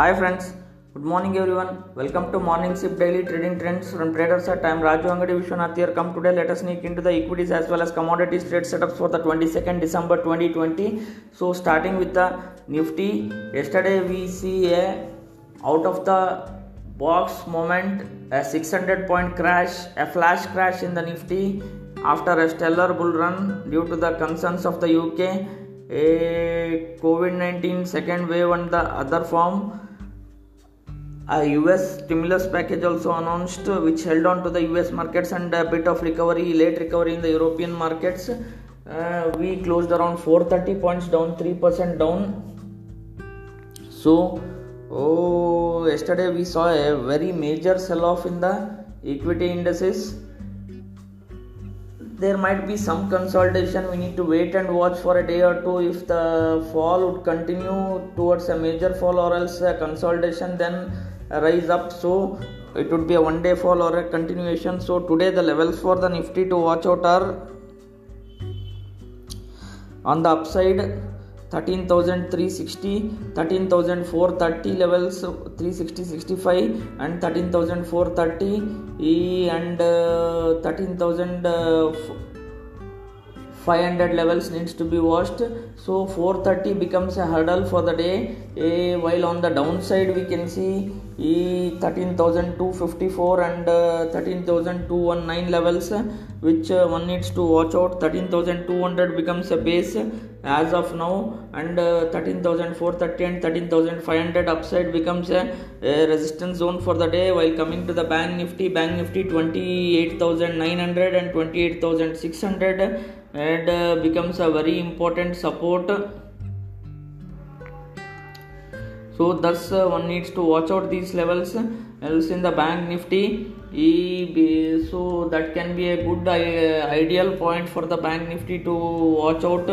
Hi friends, good morning everyone. Welcome to Morning Sip Daily Trading Trends from Traders at I'm Raju Angadi Vishwanath here. Come today, let us sneak into the equities as well as commodities trade setups for the 22nd December 2020. So starting with the Nifty, yesterday we see a out of the box moment, a 600 point crash, a flash crash in the Nifty after a stellar bull run due to the concerns of the UK, a COVID 19 second wave and the other form. A US stimulus package also announced, which held on to the US markets and a bit of recovery, late recovery in the European markets. Uh, we closed around 430 points down, 3% down. So, oh, yesterday we saw a very major sell off in the equity indices there might be some consolidation we need to wait and watch for a day or two if the fall would continue towards a major fall or else a consolidation then rise up. So it would be a one day fall or a continuation. So today the levels for the nifty to watch out are on the upside 13360 13430 levels 360 65 and 13430 and uh, 13000 uh, 500 levels needs to be watched. So 430 becomes a hurdle for the day. A, while on the downside we can see e 13254 and uh, 13219 levels which uh, one needs to watch out. 13200 becomes a base as of now. And uh, 13430 and 13500 upside becomes a, a, resistance zone for the day while coming to the bank nifty. Bank nifty 28900 and 28600 and uh, becomes a very important support so thus uh, one needs to watch out these levels. Else in the bank nifty so that can be a good uh, ideal point for the bank nifty to watch out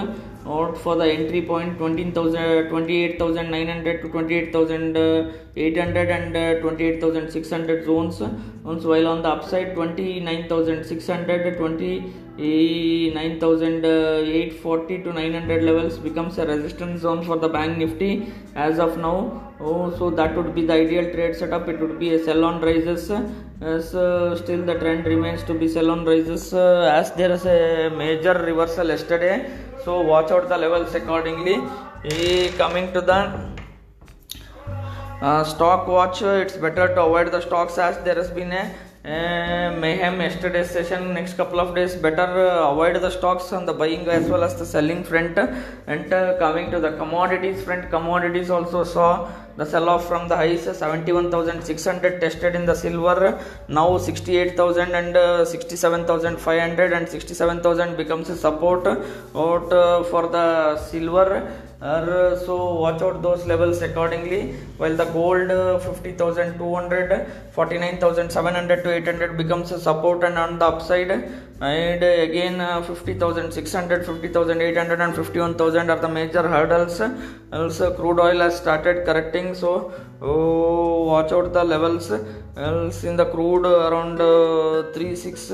out for the entry point 28000 28900 to 28800 and uh, 28600 zones. Once while on the upside 29600 29840 to 900 levels becomes a resistance zone for the bank nifty as of now. Oh so that would be the ideal trade setup. It would be a sell on rises as uh, still the trend remains to be sell on rises uh, as there is a major reversal yesterday so watch out the levels accordingly. Coming to the uh, stock watch it's better to avoid the stocks as there has been a uh, mayhem yesterday's session next couple of days better uh, avoid the stocks on the buying as well as the selling front. And uh, coming to the commodities front commodities also saw the sell off from the highs 71600 tested in the silver now 68000 and uh, 67500 and 67000 becomes a support out uh, for the silver uh, so watch out those levels accordingly. While the gold uh, 50200 49700 to 800 becomes a support and on the upside. And again uh, 50600 50800 and 51000 are the major hurdles. Also crude oil has started correcting so oh, watch out the levels. Else in the crude around uh, 36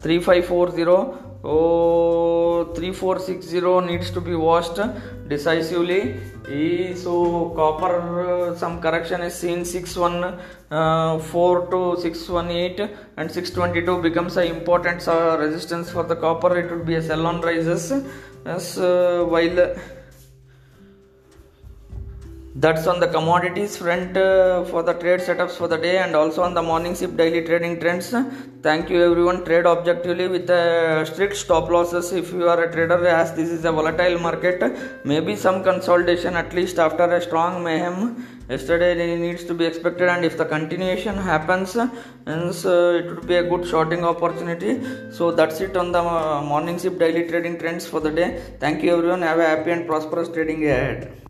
3540 oh 3460 needs to be washed decisively. So copper some correction is seen 614 uh, to 618 and 622 becomes an important uh, resistance for the copper. It would be a sell on rises. As uh, while that's on the commodities front uh, for the trade setups for the day and also on the morning sip daily trading trends. Thank you everyone. Trade objectively with uh, strict stop losses. If you are a trader as this is a volatile market maybe some consolidation at least after a strong mayhem yesterday needs to be expected. And if the continuation happens hence uh, it would be a good shorting opportunity. So that's it on the uh, morning sip daily trading trends for the day. Thank you everyone. Have a happy and prosperous trading ahead